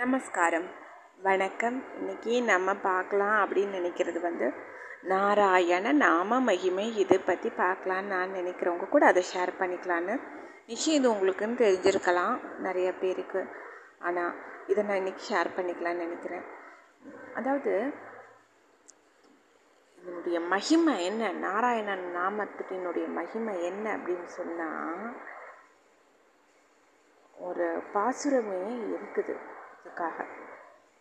நமஸ்காரம். வணக்கம். இன்னைக்கு நம்ம பார்க்கலாம் அப்படின்னு நினைக்கிறது வந்து நாராயண நாம மகிமை இதை பற்றி பார்க்கலான்னு நான் நினைக்கிறவங்க கூட அதை ஷேர் பண்ணிக்கலான்னு நிச்சயம் இது உங்களுக்குன்னு தெரிஞ்சிருக்கலாம். நிறைய பேருக்கு. ஆனால் இதை நான் இன்றைக்கி ஷேர் பண்ணிக்கலான்னு நினைக்கிறேன். அதாவது இதனுடைய மகிமை என்ன? நாராயணன் நாமத்தினுடைய மகிமை என்ன அப்படின்னு சொன்னால் ஒரு பாசுரமே இருக்குது. இதுக்காக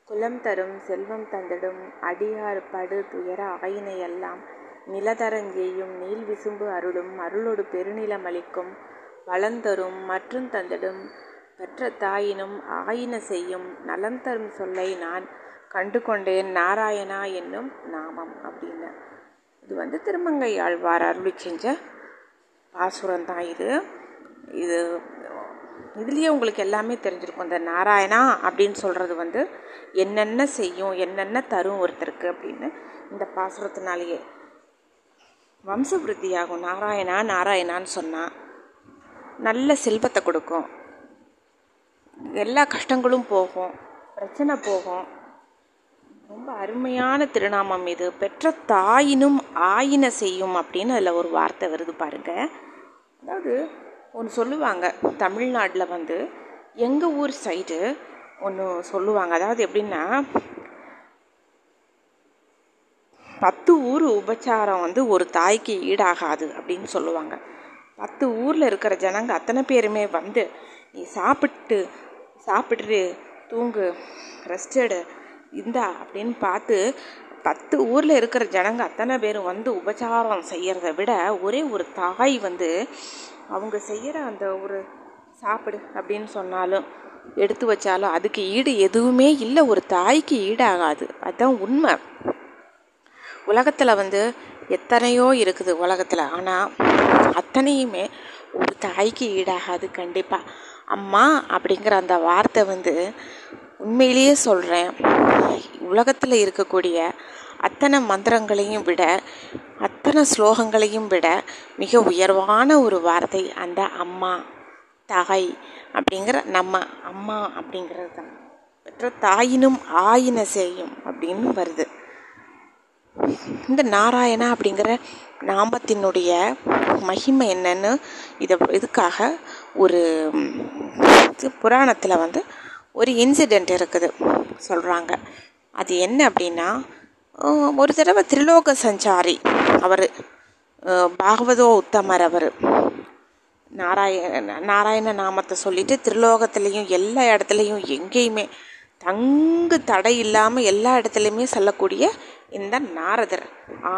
குலம் தரும் செல்வம் தந்திடும் அடியார் படு துயர ஆயினை எல்லாம் நிலதரஞ்செய்யும் நீல் விசும்பு அருளும் அருளோடு பெருநிலம் அளிக்கும் வளந்தரும் மற்றும் தந்திடும் பெற்ற தாயினும் ஆயின செய்யும் நலம் தரும் சொல்லை நான் கண்டு கொண்டேன் நாராயணா என்னும் நாமம் அப்படின்னு. இது வந்து திருமங்கை ஆழ்வார் அருளி செஞ்ச பாசுரம் தான் இது. இது இதுலேயே உங்களுக்கு எல்லாமே தெரிஞ்சிருக்கும். இந்த நாராயணா அப்படின்னு சொல்கிறது வந்து என்னென்ன செய்யும் என்னென்ன தரும் ஒருத்தருக்கு அப்படின்னு இந்த பாசுரத்தினாலேயே. வம்சவிருத்தியாகும். நாராயணா நாராயணான்னு சொன்னால் நல்ல செல்வத்தை கொடுக்கும். எல்லா கஷ்டங்களும் போகும். பிரச்சனை போகும். ரொம்ப அருமையான திருநாமம் இது. பெற்ற தாயினும் ஆயின செய்யும் அப்படின்னு அதில் ஒரு வார்த்தை வருது பாருங்க. அதாவது ஒன்று சொல்லுவாங்க. தமிழ்நாட்டில் வந்து எங்கள் ஊர் சைடு ஒன்று சொல்லுவாங்க. அதாவது எப்படின்னா பத்து ஊர் உபச்சாரம் வந்து ஒரு தாய்க்கு ஈடாகாது அப்படின்னு சொல்லுவாங்க. பத்து ஊரில் இருக்கிற ஜனங்க அத்தனை பேருமே வந்து நீ சாப்பிட்டு சாப்பிட்டு தூங்கு ரெஸ்டடு இந்தா அப்படின்னு பார்த்து பத்து ஊரில் இருக்கிற ஜனங்க அத்தனை பேரும் வந்து உபச்சாரம் செய்கிறத விட ஒரே ஒரு தாய் வந்து அவங்க செய்கிற அந்த ஒரு சாப்பிடு அப்படின்னு சொன்னாலும் எடுத்து வச்சாலும் அதுக்கு ஈடு எதுவுமே இல்லை. ஒரு தாய்க்கு ஈடாகாது. அதுதான் உண்மை. உலகத்தில் வந்து எத்தனையோ இருக்குது உலகத்தில். ஆனால் அத்தனையுமே ஒரு தாய்க்கு ஈடாகாது கண்டிப்பாக அம்மா அப்படிங்கிற அந்த வார்த்தை வந்து உண்மையிலேயே சொல்கிறேன் உலகத்தில் இருக்கக்கூடிய அத்தனை மந்திரங்களையும் விட அத்தனை ஸ்லோகங்களையும் விட மிக உயர்வான ஒரு வார்த்தை அந்த அம்மா தாய் அப்படிங்கிற நம்ம அம்மா அப்படிங்கிறது தான். பெற்ற தாயினும் ஆயின செய்யும் அப்படின்னு வருது. இந்த நாராயணா அப்படிங்கிற நாமத்தினுடைய மகிமை என்னன்னு இதை இதுக்காக ஒரு புராணத்தில் வந்து ஒரு இன்சிடெண்ட் இருக்குது சொல்கிறாங்க அது என்ன அப்படின்னா ஒரு தடவை திரிலோக சஞ்சாரி அவர் பாகவதோ உத்தமர் அவர். நாராயண நாராயண நாமத்தை சொல்லிட்டு திருலோகத்துலேயும் எல்லா இடத்துலையும் எங்கேயுமே தங்கு தடை இல்லாமல் எல்லா இடத்துலையுமே சொல்லக்கூடிய இந்த நாரதர்.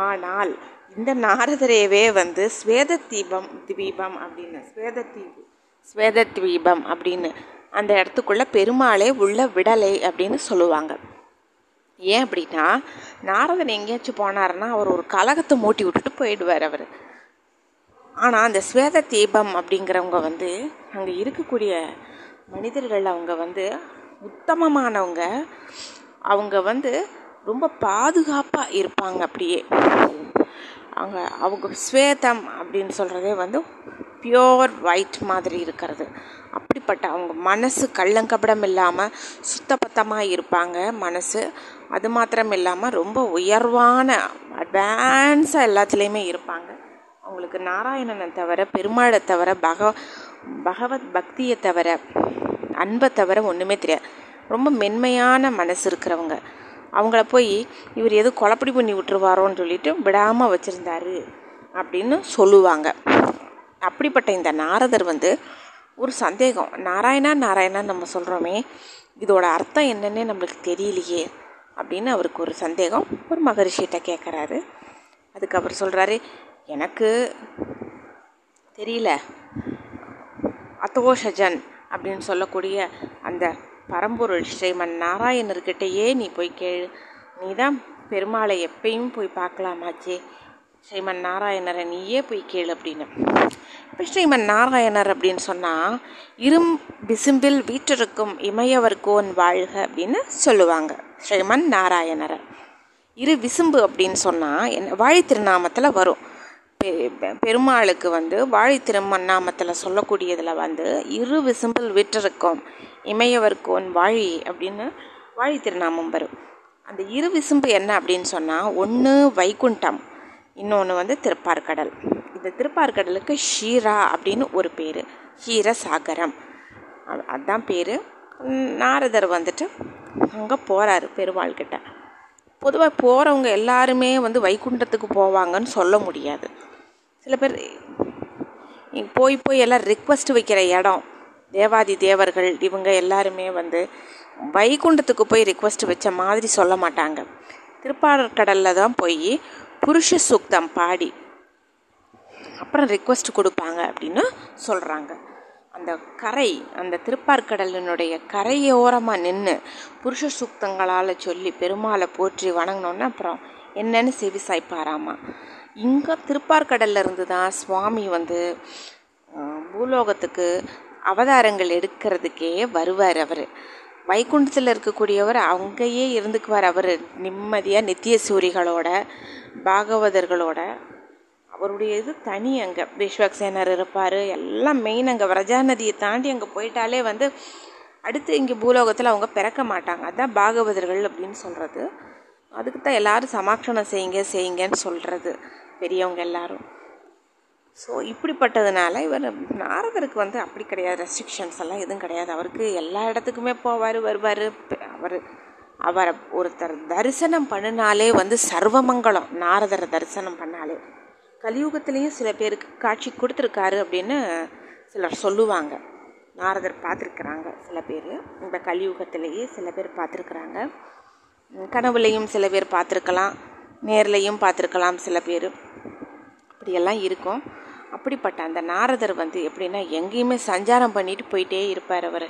ஆனால் இந்த நாரதரையவே வந்து ஸ்வேத தீபம் தீபம் அப்படின்னு ஸ்வேத தீபம் ஸ்வேத தீபம் அப்படின்னு அந்த இடத்துக்குள்ள பெருமாளே உள்ள விடலை அப்படின்னு சொல்லுவாங்க. ஏன் அப்படின்னா நாரதன் எங்கேயாச்சும் போனாருன்னா அவர் ஒரு கலகத்தை மூட்டி விட்டுட்டு போயிடுவார் அவர். ஆனால் அந்த ஸ்வேத தீபம் அப்படிங்கிறவங்க வந்து அங்கே இருக்கக்கூடிய மனிதர்கள் அவங்க வந்து உத்தமமானவங்க. அவங்க வந்து ரொம்ப பாதுகாப்பாக இருப்பாங்க அப்படியே. அவங்க அவங்க ஸ்வேதம் அப்படின்னு சொல்கிறதே வந்து பியோர் ஒயிட் மாதிரி இருக்கிறது. அப்படிப்பட்ட அவங்க மனசு கள்ளங்கபடம் இல்லாமல் சுத்தபத்தமாக இருப்பாங்க. மனசு அது மாத்திரம் இல்லாமல் ரொம்ப உயர்வான அட்வான்ஸாக எல்லாத்துலேயுமே இருப்பாங்க. அவங்களுக்கு நாராயணனை தவிர பெருமாளை தவிர பக பகவத் பக்தியை தவிர அன்பை தவிர ஒன்றுமே தெரியாது. ரொம்ப மென்மையான மனசு இருக்கிறவங்க. அவங்கள போய் இவர் எதுவும் குழப்படி பண்ணி விட்டுருவாரோன்னு சொல்லிட்டு விடாமல் வச்சுருந்தாரு அப்படின்னு சொல்லுவாங்க. அப்படிப்பட்ட இந்த நாரதர் வந்து ஒரு சந்தேகம். நாராயணா நாராயணா நம்ம சொல்கிறோமே இதோட அர்த்தம் என்னன்னே நம்மளுக்கு தெரியலையே. அப்படின்னு அவருக்கு ஒரு சந்தேகம் ஒரு மகரிஷிகிட்ட கேட்குறாரு அதுக்கு அவர் சொல்கிறாரு எனக்கு தெரியல. அத்தோஷஜன் அப்படின்னு சொல்லக்கூடிய அந்த பரம்பொருள் ஸ்ரீமன் நாராயணர்கிட்டயே நீ போய் கேளு நீ தான் பெருமாளை எப்பயும் போய் பார்க்கலாமாச்சே ஸ்ரீமன் நாராயணரை நீயே போய் கேளு அப்படின்னு. இப்போ ஸ்ரீமன் நாராயணர் அப்படின்னு சொன்னால் இரும் விசும்பில் வீற்றிருக்கும் இமையவர்கோன் வாழ்க அப்படின்னு சொல்லுவாங்க. ஸ்ரீமன் நாராயணர் இரு விசும்பு அப்படின்னு சொன்னால் என்ன வாழி திருநாமத்தில் வரும். பெருமாளுக்கு வந்து வாழி திருமண்ணாமத்தில் சொல்லக்கூடியதில் வந்து இரு விசும்பில் விற்றிருக்கும் இமையவர்கோன் வாழி அப்படின்னு வாழி திருநாமம் வரும். அந்த இரு விசும்பு என்ன அப்படின்னு சொன்னால் ஒன்று வைகுண்டம் இன்னொன்று வந்து திருப்பார்கடல். இந்த திருப்பார்கடலுக்கு ஷீரா அப்படின்னு ஒரு பேர் ஷீர சாகரம் அதுதான் பேர். நாரதர் வந்துட்டு அங்கே போகிறாரு பெருமாள்கிட்ட பொதுவாக போகிறவங்க எல்லாருமே வந்து வைகுண்டத்துக்கு போவாங்கன்னு சொல்ல முடியாது. சில பேர் போய் போய் எல்லாம் ரிக்வஸ்ட் வைக்கிற இடம். தேவாதி தேவர்கள் இவங்க எல்லாருமே வந்து வைகுண்டத்துக்கு போய் ரிக்வஸ்ட் வச்ச மாதிரி சொல்ல மாட்டாங்க. திருப்பாடற்கடலில் தான் போய் புருஷ சூக்தம் பாடி. அப்புறம் ரிக்வஸ்ட் கொடுப்பாங்க அப்படின்னு சொல்கிறாங்க அந்த கரை அந்த திருப்பார்கடலினுடைய கரையோரமாக நின்று புருஷ சூக்தங்களால் சொல்லி பெருமாளை போற்றி வணங்கினோன்னா அப்புறம் என்னன்னு செவி சாய்ப்பாராமா? இங்கே திருப்பார்கடல்ல இருந்து தான் சுவாமி வந்து பூலோகத்துக்கு அவதாரங்கள் எடுக்கிறதுக்கே வருவார் அவர். வைகுண்டத்தில் இருக்கக்கூடியவர் அங்கேயே இருந்துக்குவார் அவர். நிம்மதியாக நித்திய சூரிகளோட பாகவதர்களோட அவருடைய இது தனி அங்கே. விஸ்வக்சேனர் இருப்பார். எல்லாம் மெயின் அங்கே. விரஜா நதியை தாண்டி அங்கே போயிட்டாலே வந்து அடுத்து இங்கே பூலோகத்தில் அவங்க பிறக்க மாட்டாங்க. அதுதான் பாகவதர்கள் அப்படின்னு சொல்கிறது அதுக்கு தான் எல்லோரும் சமாட்சணம் செய்யுங்க செய்யுங்கன்னு சொல்கிறது பெரியவங்க எல்லாரும். ஸோ இப்படிப்பட்டதுனால இவர் நாரதருக்கு வந்து அப்படி கிடையாது. ரெஸ்ட்ரிக்ஷன்ஸ் எல்லாம் எதுவும் கிடையாது. அவருக்கு எல்லா இடத்துக்குமே போவார் வருவார். அவர் அவரை ஒருத்தர் தரிசனம் பண்ணினாலே வந்து சர்வமங்கலம். நாரதரை தரிசனம் பண்ணாலே. கலியுகத்திலையும் சில பேருக்கு காட்சி கொடுத்துருக்காரு அப்படின்னு சிலர் சொல்லுவாங்க. நாரதர் பார்த்துருக்குறாங்க சில பேர். இந்த கலியுகத்திலேயே சில பேர் பார்த்துருக்குறாங்க. கனவுலையும் சில பேர் பார்த்துருக்கலாம். நேர்லையும் பார்த்துருக்கலாம் சில பேர். இப்படியெல்லாம் இருக்கும். அப்படிப்பட்ட அந்த நாரதர் வந்து எப்படின்னா எங்கேயுமே சஞ்சாரம் பண்ணிட்டு போயிட்டே இருப்பார் அவர்.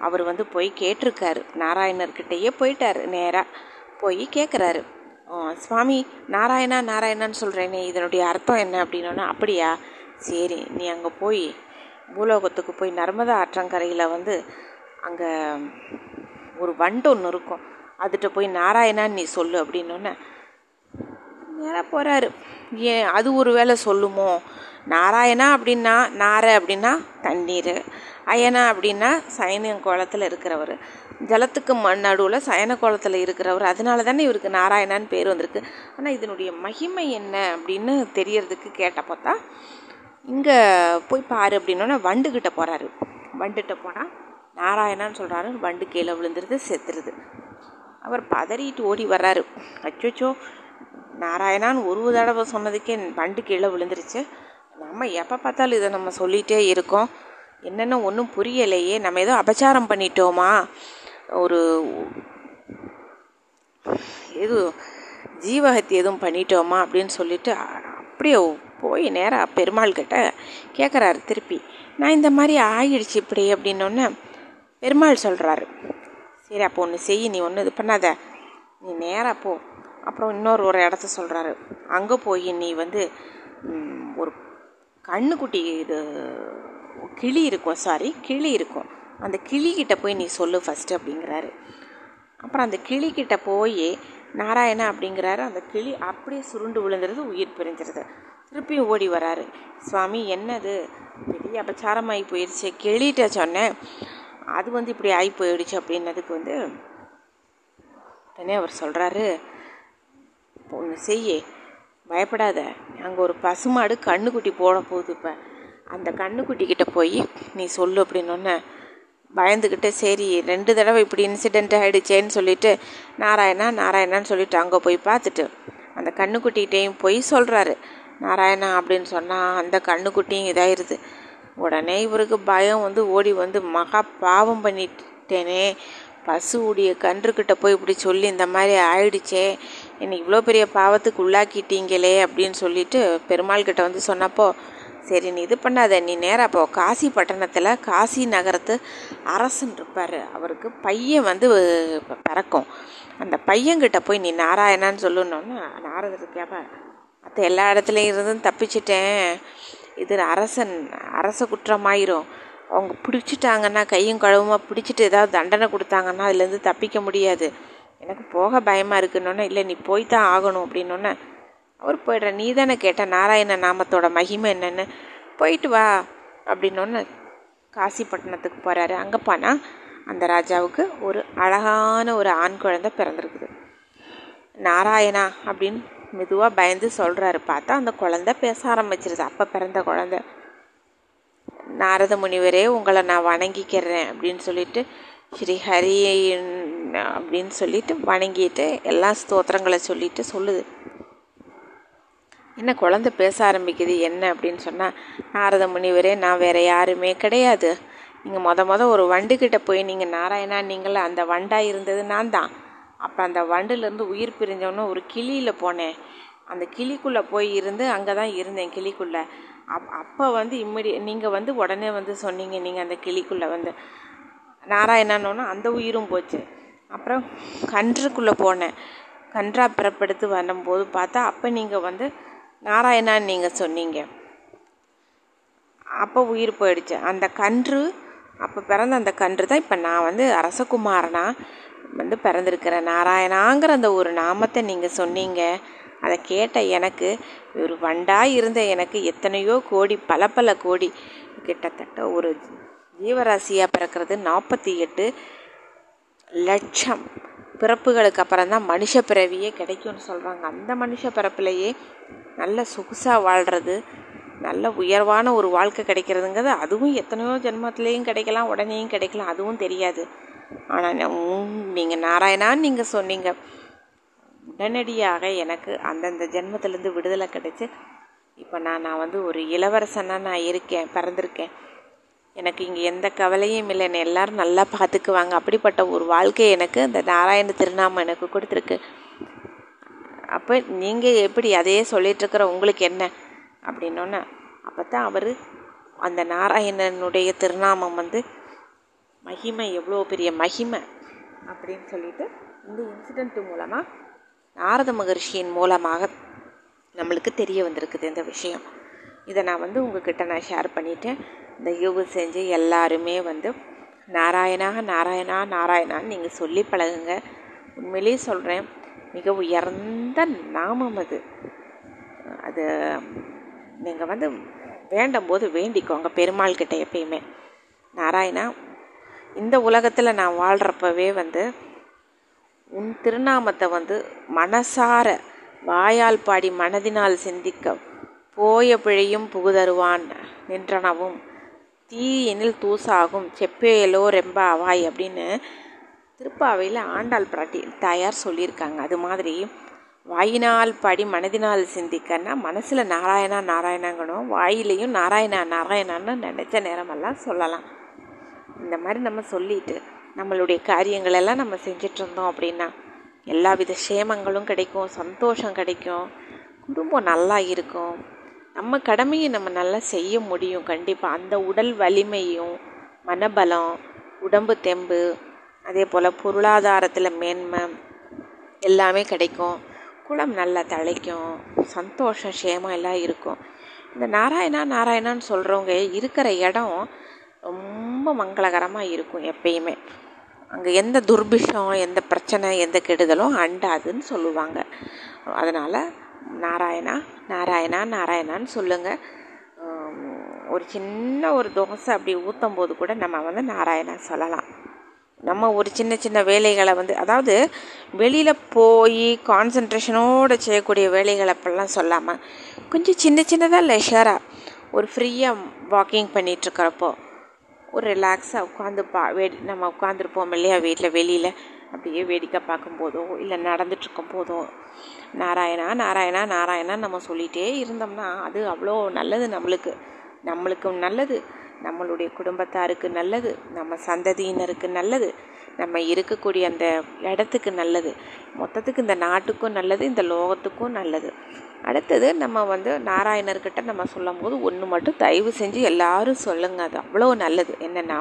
அவர் வந்து போய் கேட்டிருக்காரு. நாராயணர்கிட்டயே போயிட்டார். நேராக போய் கேட்குறாரு சுவாமி நாராயணா நாராயணான்னு சொல்கிறேனே இதனுடைய அர்த்தம் என்ன அப்படின்னா அப்படியா? சரி நீ அங்கே போய் பூலோகத்துக்கு போய் நர்மதா ஆற்றங்கரையில் வந்து அங்கே ஒரு வண்டு ஒன்று இருக்கும். அதுகிட்ட போய் நாராயணான்னு நீ சொல்லு அப்படின்னோடனே நேராக போகிறாரு ஏன் அது ஒரு வேளை சொல்லுமோ? நாராயணா அப்படின்னா நார அப்படின்னா தண்ணீர். அயனா அப்படின்னா சைனியம் கோலத்தில் இருக்கிறவர். ஜலத்துக்கு மண் நடுவில் சயன கோலத்தில் இருக்கிறவர். அதனால தானே இவருக்கு நாராயணான்னு பேர் வந்திருக்கு. ஆனால் இதனுடைய மகிமை என்ன அப்படின்னு தெரியறதுக்கு கேட்ட தான் இங்கே போய் பாரு அப்படின்னோன்னா வண்டுக்கிட்ட போகிறாரு வண்டுகிட்ட போனால் நாராயணான்னு சொல்கிறாரு வண்டு கீழே விழுந்துருது செத்துருது. அவர் பதறிட்டு ஓடி வர்றாரு. அச்சோச்சோ நாராயணான்னு ஒரு தடவை சொன்னதுக்கே வண்டு கீழே விழுந்துருச்சு. நம்ம எப்போ பார்த்தாலும் இதை நம்ம சொல்லிகிட்டே இருக்கோம். என்னென்ன ஒன்றும் புரியலையே. நம்ம ஏதோ அபச்சாரம் பண்ணிட்டோமா? ஒரு எது ஜீவஹத்தி எதுவும் பண்ணிட்டோமா அப்படின்னு சொல்லிட்டு அப்படியே போய் நேராக பெருமாள் கிட்ட கேட்குறாரு திருப்பி. நான் இந்த மாதிரி ஆயிடுச்சு இப்படி அப்படின்னோடனே பெருமாள் சொல்கிறாரு சரி அப்போ ஒன்று செய் நீ ஒன்று இது பண்ணாத. நீ நேராக போ. அப்புறம் இன்னொரு ஒரு இடத்த சொல்கிறாரு அங்கே போய் நீ வந்து ஒரு கண்ணுக்குட்டி இது கிளி இருக்கும் சாரி கிளி இருக்கும். அந்த கிளிக்கிட்ட போய் நீ சொல்லு ஃபஸ்ட்டு அப்படிங்கிறாரு. அப்புறம் அந்த கிளிக்கிட்ட போய் நாராயணா அப்படிங்கிறாரு. அந்த கிளி அப்படியே சுருண்டு விழுந்துருது உயிர் பிரிஞ்சிருது. திருப்பியும் ஓடி வராரு. சுவாமி என்னது? பெரிய அபச்சாரமாகி போயிடுச்சு கிளிகிட்ட சொன்னேன். அது வந்து இப்படி ஆகி போயிடுச்சு அப்படின்னதுக்கு வந்து உடனே அவர் சொல்கிறாரு ஒன்று செய்ய பயப்படாத. அங்கே ஒரு பசுமாடு கண்ணுக்குட்டி போட போகுது இப்போ. அந்த கண்ணுக்குட்டிக்கிட்ட போய் நீ சொல்லு அப்படின்னொன்னே பயந்துக்கிட்டு சரி ரெண்டு தடவை இப்படி இன்சிடெண்ட் ஆகிடுச்சேன்னு சொல்லிட்டு நாராயணா நாராயணான்னு சொல்லிட்டு அங்கே போய் பார்த்துட்டு அந்த கண்ணுக்குட்டிகிட்டையும் போய் சொல்கிறாரு நாராயணா அப்படின்னு சொன்னால் அந்த கண்ணுக்குட்டியும் இதாயிருது. உடனே இவருக்கு பயம் வந்து ஓடி வந்து மகா பாவம் பண்ணிட்டேனே. பசுவுடைய கன்றுக்கிட்ட போய் இப்படி சொல்லி இந்த மாதிரி ஆயிடுச்சே என்னை இவ்வளோ பெரிய பாவத்துக்கு உள்ளாக்கிட்டீங்களே அப்படின்னு சொல்லிட்டு பெருமாள் கிட்ட வந்து சொன்னப்போ சரி நீ இது பண்ணாத. நீ நேராக போ. காசி பட்டணத்தில் காசி நகரத்து அரசன் இருப்பார். அவருக்கு பையன் வந்து பிறக்கும். அந்த பையன்கிட்ட போய் நீ நாராயணான்னு சொல்லணுன்னா நாரதர் கேப்ப மற்ற எல்லா இடத்துலையும் இருந்தும் தப்பிச்சிட்டேன். இது அரசன் அரச குற்றமாயிரும். அவங்க பிடிச்சிட்டாங்கன்னா கையும் கழுவுமா பிடிச்சிட்டு ஏதாவது தண்டனை கொடுத்தாங்கன்னா அதுலேருந்து தப்பிக்க முடியாது. எனக்கு போக பயமாக இருக்குன்னொன்னே இல்லை நீ போய் தான் ஆகணும். அப்படின்னொன்னே அவர் போயிடுற நீ தானே கேட்ட நாராயண நாமத்தோட மகிமை என்னென்னு? போயிட்டு வா. அப்படின்னொன்னு காசிப்பட்டினத்துக்கு போகிறாரு அங்கே போனால் அந்த ராஜாவுக்கு ஒரு அழகான ஒரு ஆண் குழந்தை பிறந்திருக்குது. நாராயணா அப்படின்னு மெதுவாக பயந்து சொல்கிறாரு பார்த்தா அந்த குழந்தை பேச ஆரம்பிச்சிருது. அப்போ பிறந்த குழந்தை. நாரத முனிவரே உங்களை நான் வணங்கிக்கிறேன் அப்படின்னு சொல்லிட்டு ஸ்ரீ ஹரி அப்படின்னு சொல்லிட்டு வணங்கிட்டு எல்லா ஸ்தோத்திரங்களை சொல்லிட்டு சொல்லுது. என்ன குழந்த பேச ஆரம்பிக்குது என்ன அப்படின்னு சொன்னால் நாரத முனிவரே நான் வேறு யாருமே கிடையாது. நீங்கள் மொத மொதல் ஒரு வண்டுக்கிட்ட போய் நீங்கள் நாராயணா நீங்கள் அந்த வண்டாக இருந்தது நான் தான். அப்போ அந்த வண்டுலேருந்து உயிர் பிரிஞ்சவொன்னே ஒரு கிளியில் போனேன். அந்த கிளிக்குள்ளே போய் இருந்து அங்கே தான் இருந்தேன் கிளிக்குள்ளே. அப் அப்போ வந்து இம்மிடிய நீங்கள் வந்து உடனே வந்து சொன்னீங்க நீங்கள் அந்த கிளிக்குள்ளே வந்து. நாராயணான்னு அந்த உயிரும் போச்சு. அப்புறம் கன்றுக்குள்ளே போனேன். கன்றா பிறப்படுத்து வரும்போது பார்த்தா அப்போ நீங்கள் வந்து நாராயணான்னு நீங்கள் சொன்னீங்க. அப்போ உயிர் போயிடுச்சு. அந்த கன்று அப்போ பிறந்த அந்த கன்று தான் இப்போ நான் வந்து அரசகுமாரனா வந்து பிறந்திருக்கிறேன். நாராயணாங்கிற அந்த ஒரு நாமத்தை நீங்கள் சொன்னீங்க. அதை கேட்ட எனக்கு ஒரு வண்டாக இருந்த எனக்கு எத்தனையோ கோடி பல பல கோடி கிட்டத்தட்ட ஒரு ஜீவராசியாக பிறக்கிறது நாற்பத்தி எட்டு லட்சம். பிறப்புகளுக்கு அப்புறம் தான் மனுஷ பிறவியே கிடைக்கும்னு சொல்கிறாங்க அந்த மனுஷ பிறப்புலையே நல்ல சொகுசாக வாழ்கிறது நல்ல உயர்வான ஒரு வாழ்க்கை கிடைக்கிறதுங்கிறது அதுவும் எத்தனையோ ஜென்மத்துலேயும் கிடைக்கலாம் உடனேயும் கிடைக்கலாம் அதுவும் தெரியாது. ஆனால் நீங்கள் நாராயணான்னு நீங்கள் சொன்னீங்க. உடனடியாக எனக்கு அந்தந்த ஜென்மத்திலேருந்து விடுதலை கிடைச்சி இப்போ நான் நான் வந்து ஒரு இளவரசனாக நான் இருக்கேன் பிறந்திருக்கேன். எனக்கு இங்கே எந்த கவலையும் இல்லை. என்னை எல்லோரும் நல்லா பார்த்துக்குவாங்க. அப்படிப்பட்ட ஒரு வாழ்க்கை எனக்கு இந்த நாராயண திருநாமம் எனக்கு கொடுத்துருக்கு. அப்போ நீங்கள் எப்படி அதையே சொல்லிகிட்ருக்குற உங்களுக்கு என்ன? அப்படின்னோன்னே அப்போ தான் அவர் அந்த நாராயணனுடைய திருநாமம் வந்து மகிமை எவ்வளோ பெரிய மகிமை அப்படின்னு சொல்லிட்டு இந்த இன்சிடெண்ட்டு மூலமாக நாரத மகர்ஷியின் மூலமாக நம்மளுக்கு தெரிய வந்திருக்குது இந்த விஷயம். இதை நான் வந்து உங்ககிட்ட நான் ஷேர் பண்ணிவிட்டேன் தயவு செஞ்சு எல்லாருமே வந்து நாராயணா நாராயணா நாராயணான்னு நீங்கள் சொல்லி பழகுங்க. உண்மையிலேயே சொல்கிறேன் மிக உயர்ந்த நாமம் அது. அது நீங்கள் வந்து வேண்டும் போது வேண்டிக்கோங்க பெருமாள் கிட்ட எப்பயுமே. நாராயணா இந்த உலகத்தில் நான் வாழ்கிறப்பவே வந்து உன் திருநாமத்தை வந்து மனசார வாயால் பாடி மனதினால் சிந்திக்க போய பிழையும் புகுதருவான் நின்றனவும். தீயினில் தூசாகும். செப்பேலோ ரெம்ப அவாய் அப்படின்னு திருப்பாவையில் ஆண்டாள் பிராட்டி தாயார் சொல்லியிருக்காங்க. அது மாதிரி வாயினால் பாடி மனதினால் சிந்திக்கன்னா மனசில் நாராயணா நாராயணாங்கணும். வாயிலையும் நாராயணா நாராயணான்னு நினச்ச நேரமெல்லாம் சொல்லலாம். இந்த மாதிரி நம்ம சொல்லிட்டு நம்மளுடைய காரியங்களெல்லாம் நம்ம செஞ்சிட்ருந்தோம் அப்படின்னா எல்லா வித சேமங்களும் கிடைக்கும் சந்தோஷம் கிடைக்கும் குடும்பம் நல்லா இருக்கும். நம்ம கடமையை நம்ம நல்லா செய்ய முடியும் கண்டிப்பாக அந்த உடல் வலிமையும் மனபலம் உடம்பு தெம்பு அதே போல் பொருளாதாரத்தில் மேன்மை எல்லாமே கிடைக்கும். குளம் நல்லா தழைக்கும் சந்தோஷம் சேமம் எல்லாம் இருக்கும். இந்த நாராயணா நாராயணான்னு சொல்கிறவங்க இருக்கிற இடம் ரொம்ப மங்களகரமாக இருக்கும் எப்பயுமே. அங்கே எந்த துர்பிஷம் எந்த பிரச்சனை எந்த கெடுதலும் அண்டாதுன்னு சொல்லுவாங்க. அதனால் நாராயணா நாராயணா நாராயணான்னு சொல்லுங்கள் ஒரு சின்ன ஒரு தோசை அப்படி ஊற்றும் போது கூட நம்ம வந்து நாராயணா சொல்லலாம். நம்ம ஒரு சின்ன சின்ன வேலைகளை வந்து அதாவது வெளியில் போய் கான்சன்ட்ரேஷனோடு செய்யக்கூடிய வேலைகளை அப்பெல்லாம் சொல்லாமல் கொஞ்சம் சின்ன சின்னதாக லெஷராக ஒரு ஃப்ரீயாக வாக்கிங் பண்ணிகிட்ருக்கிறப்போ ஒரு ரிலாக்ஸாக உட்காந்து பா வெ நம்ம உட்காந்துருப்போம் இல்லையா வீட்டில் வெளியில். அப்படியே வேடிக்கை பார்க்கும்போதோ இல்லை நடந்துட்டுருக்கும் போதோ நாராயணா நாராயணா நாராயணா நம்ம சொல்லிகிட்டே இருந்தோம்னா அது அவ்வளோ நல்லது நம்மளுக்கு. நம்மளுக்கும் நல்லது. நம்மளுடைய குடும்பத்தாருக்கு நல்லது. நம்ம சந்ததியினருக்கு நல்லது. நம்ம இருக்கக்கூடிய அந்த இடத்துக்கு நல்லது. மொத்தத்துக்கு இந்த நாட்டுக்கும் நல்லது இந்த லோகத்துக்கும் நல்லது. அடுத்தது நம்ம வந்து நாராயணர்கிட்ட நம்ம சொல்லும் போது ஒன்று மட்டும் தயவு செஞ்சு எல்லாரும் சொல்லுங்க. அது அவ்வளோ நல்லது. என்னென்னா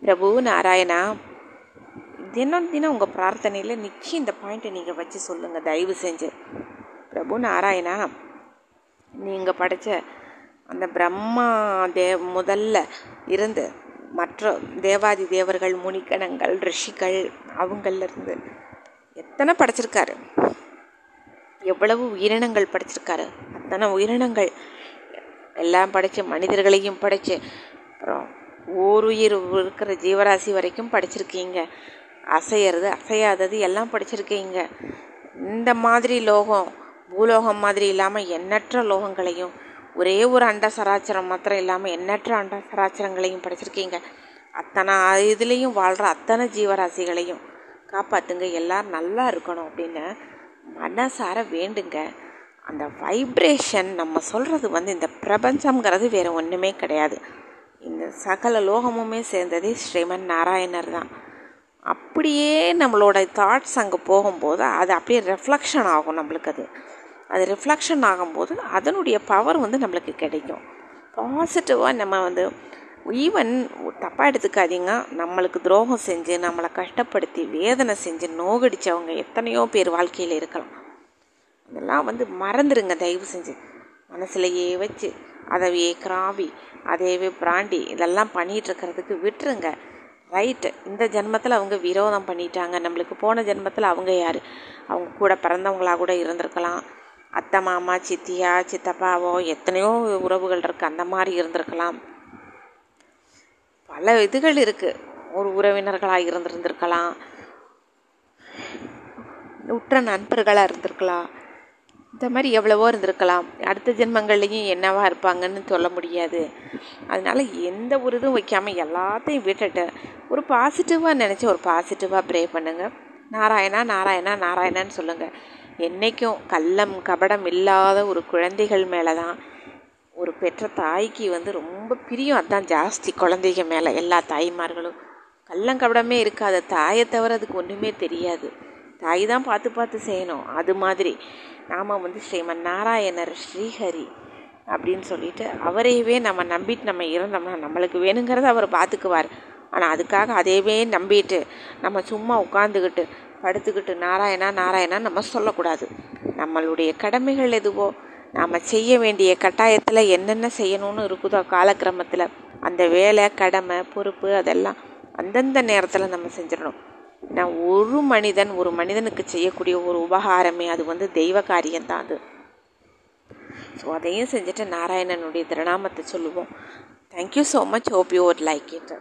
பிரபு நாராயணா தினம் தினம் உங்கள் பிரார்த்தனையில் நிச்சயம் இந்த பாயிண்ட்டை நீங்கள் வச்சு சொல்லுங்கள் தயவு செஞ்சு. பிரபு நாராயணா நீங்கள் படித்த அந்த பிரம்மா தேவ் முதல்ல இருந்து மற்ற தேவாதி தேவர்கள் முனிக்கணங்கள் ரிஷிகள் அவங்கள்லேருந்து எத்தனை படைச்சிருக்காரு? எவ்வளவு உயிரினங்கள் படைச்சிருக்காரு? அத்தனை உயிரினங்கள் எல்லாம் படைச்சு மனிதர்களையும் படைச்சு அப்புறம் ஓருயிர் இருக்கிற ஜீவராசி வரைக்கும் படிச்சிருக்கீங்க. அசையிறது அசையாதது எல்லாம் படிச்சிருக்கீங்க இந்த மாதிரி லோகம் பூலோகம் மாதிரி இல்லாமல் எண்ணற்ற லோகங்களையும் ஒரே ஒரு அண்ட சராச்சரம் மாத்திரம் இல்லாமல் எண்ணற்ற அண்ட சராச்சரங்களையும் படிச்சிருக்கீங்க அத்தனை இதுலேயும் வாழ்கிற அத்தனை ஜீவராசிகளையும் காப்பாற்றுங்க எல்லோரும் நல்லா இருக்கணும் அப்படின்னு மனசார வேண்டுங்க. அந்த வைப்ரேஷன் நம்ம சொல்கிறது வந்து இந்த பிரபஞ்சம்ங்கிறது வேறு ஒன்றுமே கிடையாது. இந்த சகல லோகமுமே சேர்ந்ததே ஸ்ரீமன் நாராயணர் தான். அப்படியே நம்மளோட தாட்ஸ் அங்கே போகும்போது அது அப்படியே ரெஃப்ளெக்ஷன் ஆகும் நம்மளுக்கு அது. அது ரிஃப்ளெக்ஷன் ஆகும்போது அதனுடைய பவர் வந்து நம்மளுக்கு கிடைக்கும். பாசிட்டிவாக நம்ம வந்து ஈவன் தப்பாக எடுத்துக்காதீங்க. நம்மளுக்கு துரோகம் செஞ்சு நம்மளை கஷ்டப்படுத்தி வேதனை செஞ்சு நோகடித்தவங்க எத்தனையோ பேர் வாழ்க்கையில் இருக்கலாம். அதெல்லாம் வந்து மறந்துடுங்க தயவு செஞ்சு. மனசுலையே வச்சு அதவையே கிராவி அதையவே பிராண்டி இதெல்லாம் பண்ணிகிட்டு இருக்கிறதுக்கு விட்டுருங்க. ரைட்டு இந்த ஜென்மத்தில் அவங்க விரோதம் பண்ணிட்டாங்க. நம்மளுக்கு போன ஜென்மத்தில் அவங்க யார்? அவங்க கூட பிறந்தவங்களாக கூட இருந்திருக்கலாம். அத்தை மாமா சித்தியா சித்தப்பாவோ எத்தனையோ உறவுகள் இருக்குது அந்த மாதிரி இருந்திருக்கலாம். பல இதுகள் இருக்குது ஒரு உறவினர்களாக இருந்திருந்திருக்கலாம். உற்ற நண்பர்களாக இருந்திருக்கலாம். இந்த மாதிரி எவ்வளவோ இருந்திருக்கலாம். அடுத்த ஜென்மங்கள்லேயும் என்னவா இருப்பாங்கன்னு சொல்ல முடியாது. அதனால் எந்த ஒரு இதுவும் வைக்காமல் எல்லாத்தையும் விட்டுட்டு ஒரு பாசிட்டிவாக நினச்சி ஒரு பாசிட்டிவாக ப்ரே பண்ணுங்கள் நாராயணா நாராயணா நாராயணான்னு சொல்லுங்கள் என்றைக்கும் கள்ளம் கபடம் இல்லாத ஒரு குழந்தைகள் மேலே தான் ஒரு பெற்ற தாய்க்கு வந்து ரொம்ப பிரியம். அதுதான் ஜாஸ்தி குழந்தைங்க மேலே எல்லா தாய்மார்களும். கள்ளங்கபடமே இருக்காது. தாயை தவிர அதுக்கு ஒன்றுமே தெரியாது. தாய் தான் பார்த்து பார்த்து செய்யணும். அது மாதிரி. நாம் வந்து ஸ்ரீமன் நாராயணர் ஸ்ரீஹரி அப்படின்னு சொல்லிட்டு அவரையவே நம்ம நம்பிட்டு நம்ம இருந்தோம்னா நம்மளுக்கு வேணுங்கிறத அவர் பார்த்துக்குவார் ஆனால் அதுக்காக அதையவே நம்பிட்டு நம்ம சும்மா உட்காந்துக்கிட்டு படுத்துக்கிட்டு நாராயணா நாராயணா நம்ம சொல்லக்கூடாது. நம்மளுடைய கடமைகள் எதுவோ நாம் செய்ய வேண்டிய கட்டாயத்தில் என்னென்ன செய்யணும்னு இருக்குதோ காலக்கிரமத்தில் அந்த வேலை கடமை பொறுப்பு அதெல்லாம் அந்தந்த நேரத்தில் நம்ம செஞ்சிடணும். நான் ஒரு மனிதன் ஒரு மனிதனுக்கு செய்யக்கூடிய ஒரு உபகாரமே அது வந்து தெய்வ காரியம்தான் அது. ஸோ அதையும் செஞ்சுட்டு நாராயணனுடைய திருநாமத்தை சொல்லுவோம். Thank you so much hope you like it